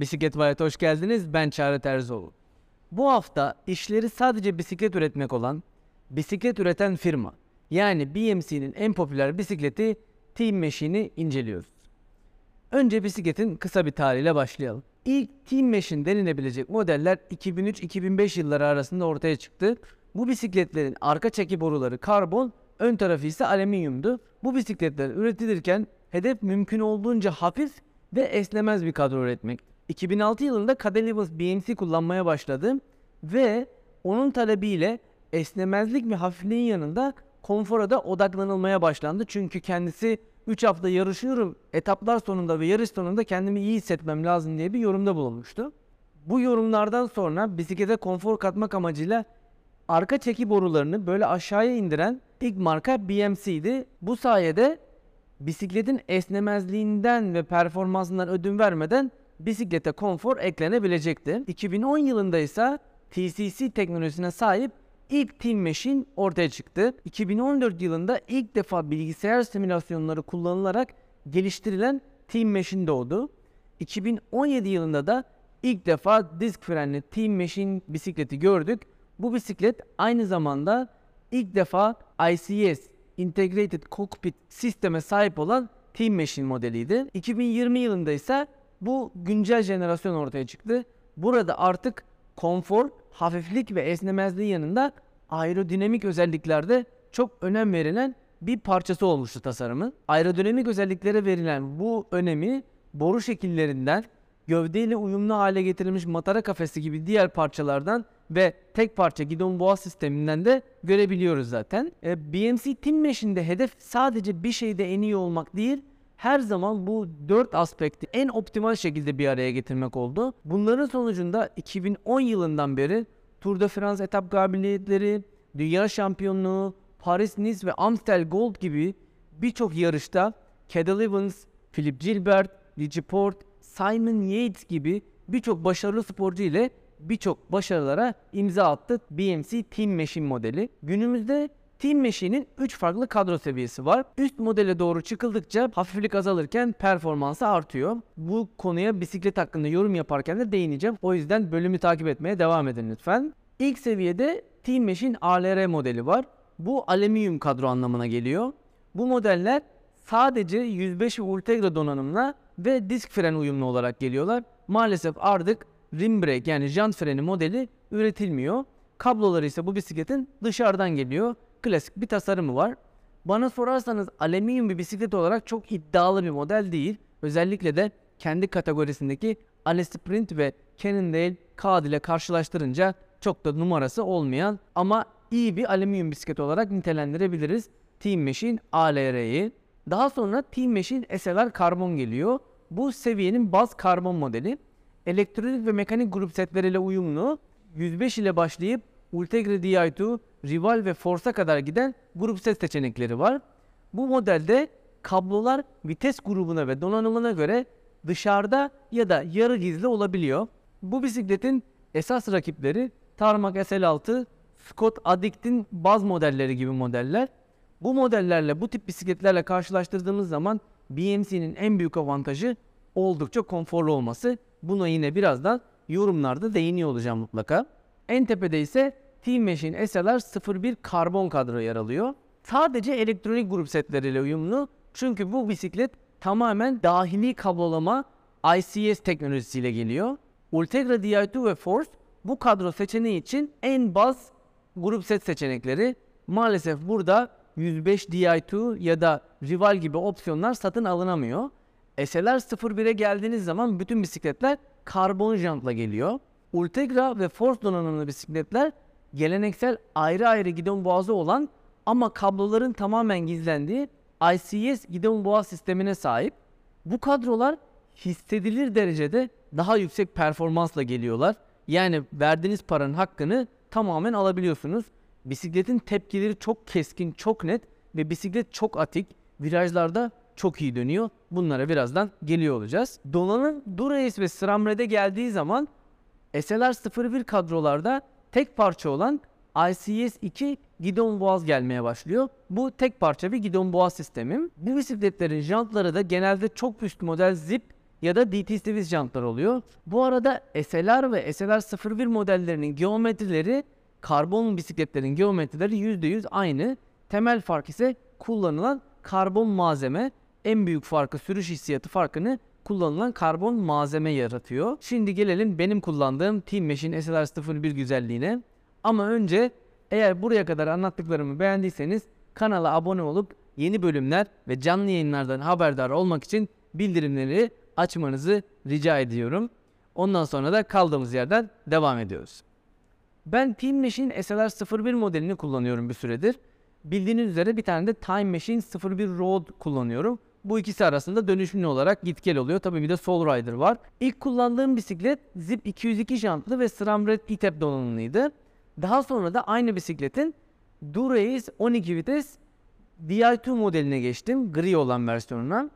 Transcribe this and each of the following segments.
Bisiklet Vayat'a hoş geldiniz. Ben Çağrı Terzioğlu. Bu hafta işleri sadece bisiklet üretmek olan bisiklet üreten firma yani BMC'nin en popüler bisikleti Team Machine'i inceliyoruz. Önce bisikletin kısa bir tarihiyle başlayalım. İlk Team Machine denilebilecek modeller 2003-2005 yılları arasında ortaya çıktı. Bu bisikletlerin arka çeki boruları karbon, ön tarafı ise alüminyumdu. Bu bisikletler üretilirken hedef mümkün olduğunca hafif ve esnemez bir kadro üretmek. 2006 yılında Cadelivas BMC kullanmaya başladı ve onun talebiyle esnemezlik ve hafifliğin yanında konfora da odaklanılmaya başlandı. Çünkü kendisi 3 hafta yarışıyorum, etaplar sonunda ve yarış sonunda kendimi iyi hissetmem lazım diye bir yorumda bulunmuştu. Bu yorumlardan sonra bisiklete konfor katmak amacıyla arka çeki borularını böyle aşağıya indiren ilk marka BMC'di. Bu sayede bisikletin esnemezliğinden ve performansından ödün vermeden bisiklete konfor eklenebilecekti. 2010 yılında ise TCC teknolojisine sahip ilk Team Machine ortaya çıktı. 2014 yılında ilk defa bilgisayar simülasyonları kullanılarak geliştirilen Team Machine doğdu. 2017 yılında da ilk defa disk frenli Team Machine bisikleti gördük. Bu bisiklet aynı zamanda ilk defa ICS Integrated Cockpit sisteme sahip olan Team Machine modeliydi. 2020 yılında ise bu güncel jenerasyon ortaya çıktı. Burada artık konfor, hafiflik ve esnemezliğin yanında aerodinamik özelliklerde çok önem verilen bir parçası olmuştu tasarımın. Aerodinamik özelliklere verilen bu önemi boru şekillerinden, gövdeyle uyumlu hale getirilmiş matara kafesi gibi diğer parçalardan ve tek parça gidon boğa sisteminden de görebiliyoruz zaten. E, BMC Team Machine'de hedef sadece bir şeyde en iyi olmak değil, her zaman bu dört aspekti en optimal şekilde bir araya getirmek oldu. Bunların sonucunda 2010 yılından beri Tour de France etap galibiyetleri, dünya şampiyonluğu, Paris Nice ve Amstel Gold gibi birçok yarışta Cadel Evans, Philip Gilbert, Richie Port, Simon Yates gibi birçok başarılı sporcu ile birçok başarılara imza attı BMC Team Machine modeli. Günümüzde Team Machine'in 3 farklı kadro seviyesi var. Üst modele doğru çıkıldıkça hafiflik azalırken performansı artıyor. Bu konuya bisiklet hakkında yorum yaparken de değineceğim. O yüzden bölümü takip etmeye devam edin lütfen. İlk seviyede Team Machine ALR modeli var. Bu alüminyum kadro anlamına geliyor. Bu modeller sadece 105 Ultegra donanımla ve disk fren uyumlu olarak geliyorlar. Maalesef artık rim brake yani jant freni modeli üretilmiyor. Kabloları ise bu bisikletin dışarıdan geliyor. Klasik bir tasarımı var. Bana sorarsanız alüminyum bir bisiklet olarak çok iddialı bir model değil. Özellikle de kendi kategorisindeki Sprint ve Cannondale Cad ile karşılaştırınca çok da numarası olmayan ama iyi bir alüminyum bisiklet olarak nitelendirebiliriz Team Machine ALR'yi. Daha sonra Team Machine SLR karbon geliyor. Bu seviyenin baz karbon modeli. Elektronik ve mekanik grup setleriyle uyumlu. 105 ile başlayıp Ultegra Di2, Rival ve Force'a kadar giden grup set seçenekleri var. Bu modelde kablolar vites grubuna ve donanımına göre dışarıda ya da yarı gizli olabiliyor. Bu bisikletin esas rakipleri Tarmac SL6, Scott Addict'in baz modelleri gibi modeller. Bu modellerle bu tip bisikletlerle karşılaştırdığımız zaman BMC'nin en büyük avantajı oldukça konforlu olması. Buna yine birazdan yorumlarda değiniyor olacağım mutlaka. En tepede ise Team Machine SLR 01 karbon kadro yer alıyor. Sadece elektronik grup setleriyle uyumlu. Çünkü bu bisiklet tamamen dahili kablolama ICS teknolojisiyle geliyor. Ultegra Di2 ve Force bu kadro seçeneği için en baz grup set seçenekleri. Maalesef burada 105 Di2 ya da Rival gibi opsiyonlar satın alınamıyor. SLR 01'e geldiğiniz zaman bütün bisikletler karbon jantla geliyor. Ultegra ve Force donanımlı bisikletler geleneksel ayrı ayrı gidon boğazı olan ama kabloların tamamen gizlendiği ICS gidon boğaz sistemine sahip. Bu kadrolar hissedilir derecede daha yüksek performansla geliyorlar. Yani verdiğiniz paranın hakkını tamamen alabiliyorsunuz. Bisikletin tepkileri çok keskin, çok net ve bisiklet çok atik. Virajlarda çok iyi dönüyor. Bunlara birazdan geliyor olacağız. Donanım Durace ve Sramre'de geldiği zaman SLR 01 kadrolarda tek parça olan ICS-2 gidon boğaz gelmeye başlıyor. Bu tek parça bir gidon boğaz sistemi. Bu bisikletlerin jantları da genelde çok üst model zip ya da DT Series jantlar oluyor. Bu arada SLR ve SLR 01 modellerinin geometrileri karbon bisikletlerin geometrileri %100 aynı. Temel fark ise kullanılan karbon malzeme. En büyük farkı sürüş hissiyatı farkını kullanılan karbon malzeme yaratıyor. Şimdi gelelim benim kullandığım Team Machine SLR 01 güzelliğine. Ama önce eğer buraya kadar anlattıklarımı beğendiyseniz kanala abone olup yeni bölümler ve canlı yayınlardan haberdar olmak için bildirimleri açmanızı rica ediyorum. Ondan sonra da kaldığımız yerden devam ediyoruz. Ben Team Machine SLR 01 modelini kullanıyorum bir süredir. Bildiğiniz üzere bir tane de Time Machine 01 Road kullanıyorum. Bu ikisi arasında dönüşümlü olarak git gel oluyor. Tabii bir de Soul Rider var. İlk kullandığım bisiklet Zip 202 jantlı ve SRAM E-Tap donanımlıydı. Daha sonra da aynı bisikletin Durace 12 vites Di2 modeline geçtim. Gri olan versiyonuna.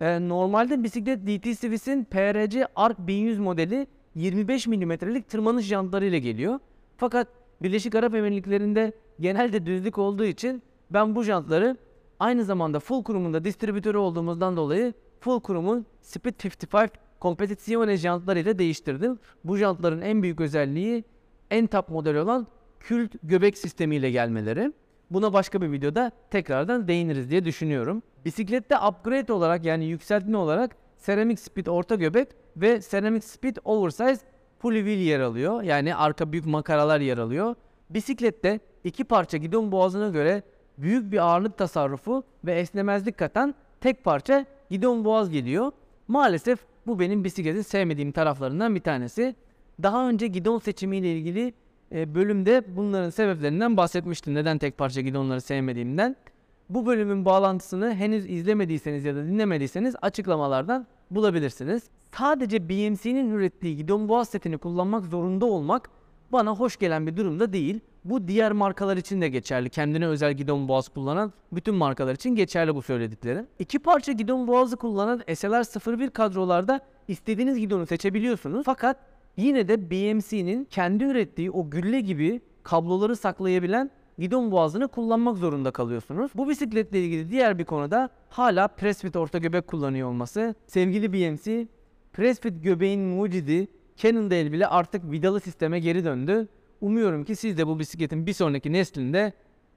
Ee, normalde bisiklet DT Swiss'in PRC Arc 1100 modeli 25 mm'lik tırmanış jantlarıyla geliyor. Fakat Birleşik Arap Emirlikleri'nde genelde düzlük olduğu için ben bu jantları aynı zamanda full kurumunda distribütörü olduğumuzdan dolayı full kurumun Speed 55 Competizione jantlarıyla değiştirdim. Bu jantların en büyük özelliği en top model olan kült göbek sistemiyle gelmeleri. Buna başka bir videoda tekrardan değiniriz diye düşünüyorum. Bisiklette upgrade olarak yani yükseltme olarak Ceramic Speed orta göbek ve Ceramic Speed Oversize Pulley Wheel yer alıyor. Yani arka büyük makaralar yer alıyor. Bisiklette iki parça gidon boğazına göre büyük bir ağırlık tasarrufu ve esnemezlik katan tek parça gidon boğaz geliyor. Maalesef bu benim bisikletin sevmediğim taraflarından bir tanesi. Daha önce gidon seçimiyle ilgili e, bölümde bunların sebeplerinden bahsetmiştim. Neden tek parça gidonları sevmediğimden. Bu bölümün bağlantısını henüz izlemediyseniz ya da dinlemediyseniz açıklamalardan bulabilirsiniz. Sadece BMC'nin ürettiği gidon boğaz setini kullanmak zorunda olmak bana hoş gelen bir durumda değil. Bu diğer markalar için de geçerli. Kendine özel gidon boğaz kullanan bütün markalar için geçerli bu söyledikleri. İki parça gidon boğazı kullanan SLR 01 kadrolarda istediğiniz gidonu seçebiliyorsunuz. Fakat yine de BMC'nin kendi ürettiği o gülle gibi kabloları saklayabilen gidon boğazını kullanmak zorunda kalıyorsunuz. Bu bisikletle ilgili diğer bir konuda hala Pressfit orta göbek kullanıyor olması. Sevgili BMC, Pressfit göbeğin mucidi Cannondale bile artık vidalı sisteme geri döndü. Umuyorum ki siz de bu bisikletin bir sonraki neslinde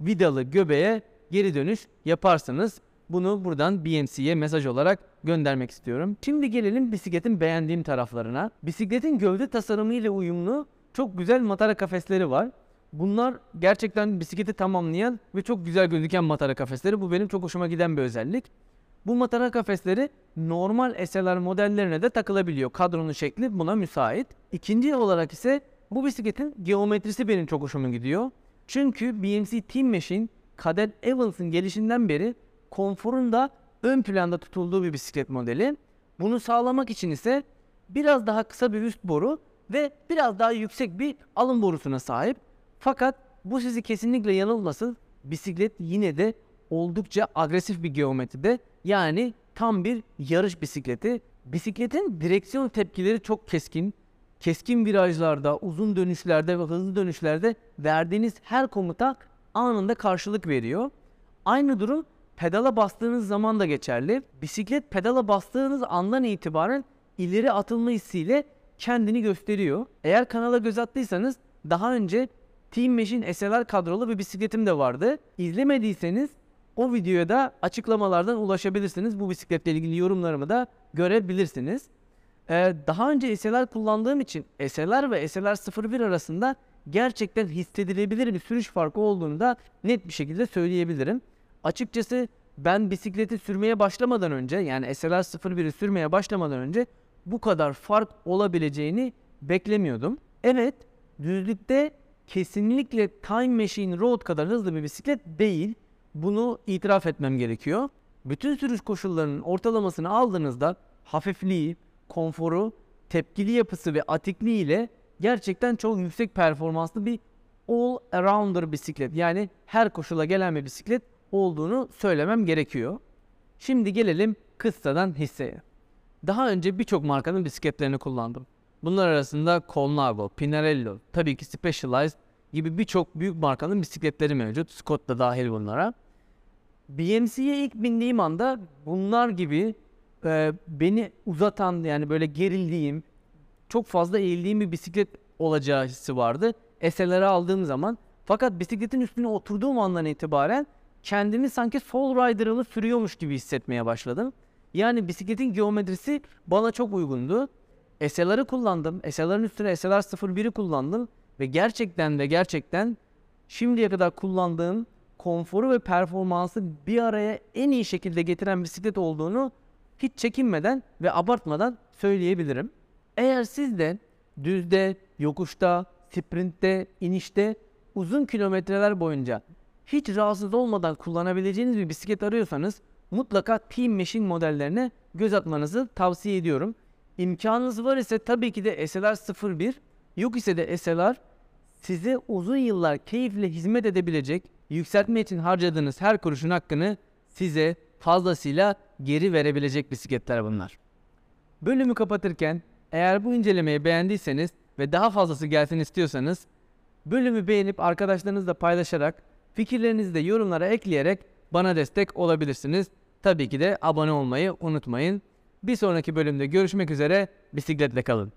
vidalı göbeğe geri dönüş yaparsınız. Bunu buradan BMC'ye mesaj olarak göndermek istiyorum. Şimdi gelelim bisikletin beğendiğim taraflarına. Bisikletin gövde tasarımı ile uyumlu çok güzel matara kafesleri var. Bunlar gerçekten bisikleti tamamlayan ve çok güzel gözüken matara kafesleri. Bu benim çok hoşuma giden bir özellik. Bu matara kafesleri normal SLR modellerine de takılabiliyor. Kadronun şekli buna müsait. İkinci olarak ise bu bisikletin geometrisi benim çok hoşuma gidiyor. Çünkü BMC Team Machine Cadel Evans'ın gelişinden beri konforun da ön planda tutulduğu bir bisiklet modeli. Bunu sağlamak için ise biraz daha kısa bir üst boru ve biraz daha yüksek bir alın borusuna sahip. Fakat bu sizi kesinlikle yanılmasın. Bisiklet yine de oldukça agresif bir geometride. Yani tam bir yarış bisikleti. Bisikletin direksiyon tepkileri çok keskin. Keskin virajlarda, uzun dönüşlerde ve hızlı dönüşlerde verdiğiniz her komuta anında karşılık veriyor. Aynı durum pedala bastığınız zaman da geçerli. Bisiklet pedala bastığınız andan itibaren ileri atılma hissiyle kendini gösteriyor. Eğer kanala göz attıysanız daha önce Team Machine SLR kadrolu bir bisikletim de vardı. İzlemediyseniz o videoya da açıklamalardan ulaşabilirsiniz. Bu bisikletle ilgili yorumlarımı da görebilirsiniz. Ee, daha önce SLR kullandığım için SLR ve SLR 01 arasında gerçekten hissedilebilir bir sürüş farkı olduğunu da net bir şekilde söyleyebilirim. Açıkçası ben bisikleti sürmeye başlamadan önce yani SLR 01'i sürmeye başlamadan önce bu kadar fark olabileceğini beklemiyordum. Evet düzlükte kesinlikle Time Machine Road kadar hızlı bir bisiklet değil. Bunu itiraf etmem gerekiyor. Bütün sürüş koşullarının ortalamasını aldığınızda hafifliği, konforu, tepkili yapısı ve atikliği ile gerçekten çok yüksek performanslı bir all arounder bisiklet. Yani her koşula gelen bir bisiklet olduğunu söylemem gerekiyor. Şimdi gelelim kıssadan hisseye. Daha önce birçok markanın bisikletlerini kullandım. Bunlar arasında Colnago, Pinarello, tabii ki Specialized gibi birçok büyük markanın bisikletleri mevcut. Scott da dahil bunlara. BMC'ye ilk bindiğim anda bunlar gibi e, beni uzatan yani böyle gerildiğim, çok fazla eğildiğim bir bisiklet olacağı hissi vardı. SLR'ı aldığım zaman. Fakat bisikletin üstüne oturduğum andan itibaren kendimi sanki Soul Rider'ını sürüyormuş gibi hissetmeye başladım. Yani bisikletin geometrisi bana çok uygundu. SLR'ı kullandım. SLR'ın üstüne SLR 01'i kullandım. Ve gerçekten ve gerçekten şimdiye kadar kullandığım konforu ve performansı bir araya en iyi şekilde getiren bisiklet olduğunu hiç çekinmeden ve abartmadan söyleyebilirim. Eğer siz de düzde, yokuşta, sprintte, inişte uzun kilometreler boyunca hiç rahatsız olmadan kullanabileceğiniz bir bisiklet arıyorsanız mutlaka Team Machine modellerine göz atmanızı tavsiye ediyorum. İmkanınız var ise tabii ki de SLR 01, yok ise de SLR size uzun yıllar keyifle hizmet edebilecek, yükseltme için harcadığınız her kuruşun hakkını size fazlasıyla geri verebilecek bisikletler bunlar. Bölümü kapatırken eğer bu incelemeyi beğendiyseniz ve daha fazlası gelsin istiyorsanız bölümü beğenip arkadaşlarınızla paylaşarak fikirlerinizi de yorumlara ekleyerek bana destek olabilirsiniz. Tabii ki de abone olmayı unutmayın. Bir sonraki bölümde görüşmek üzere. Bisikletle kalın.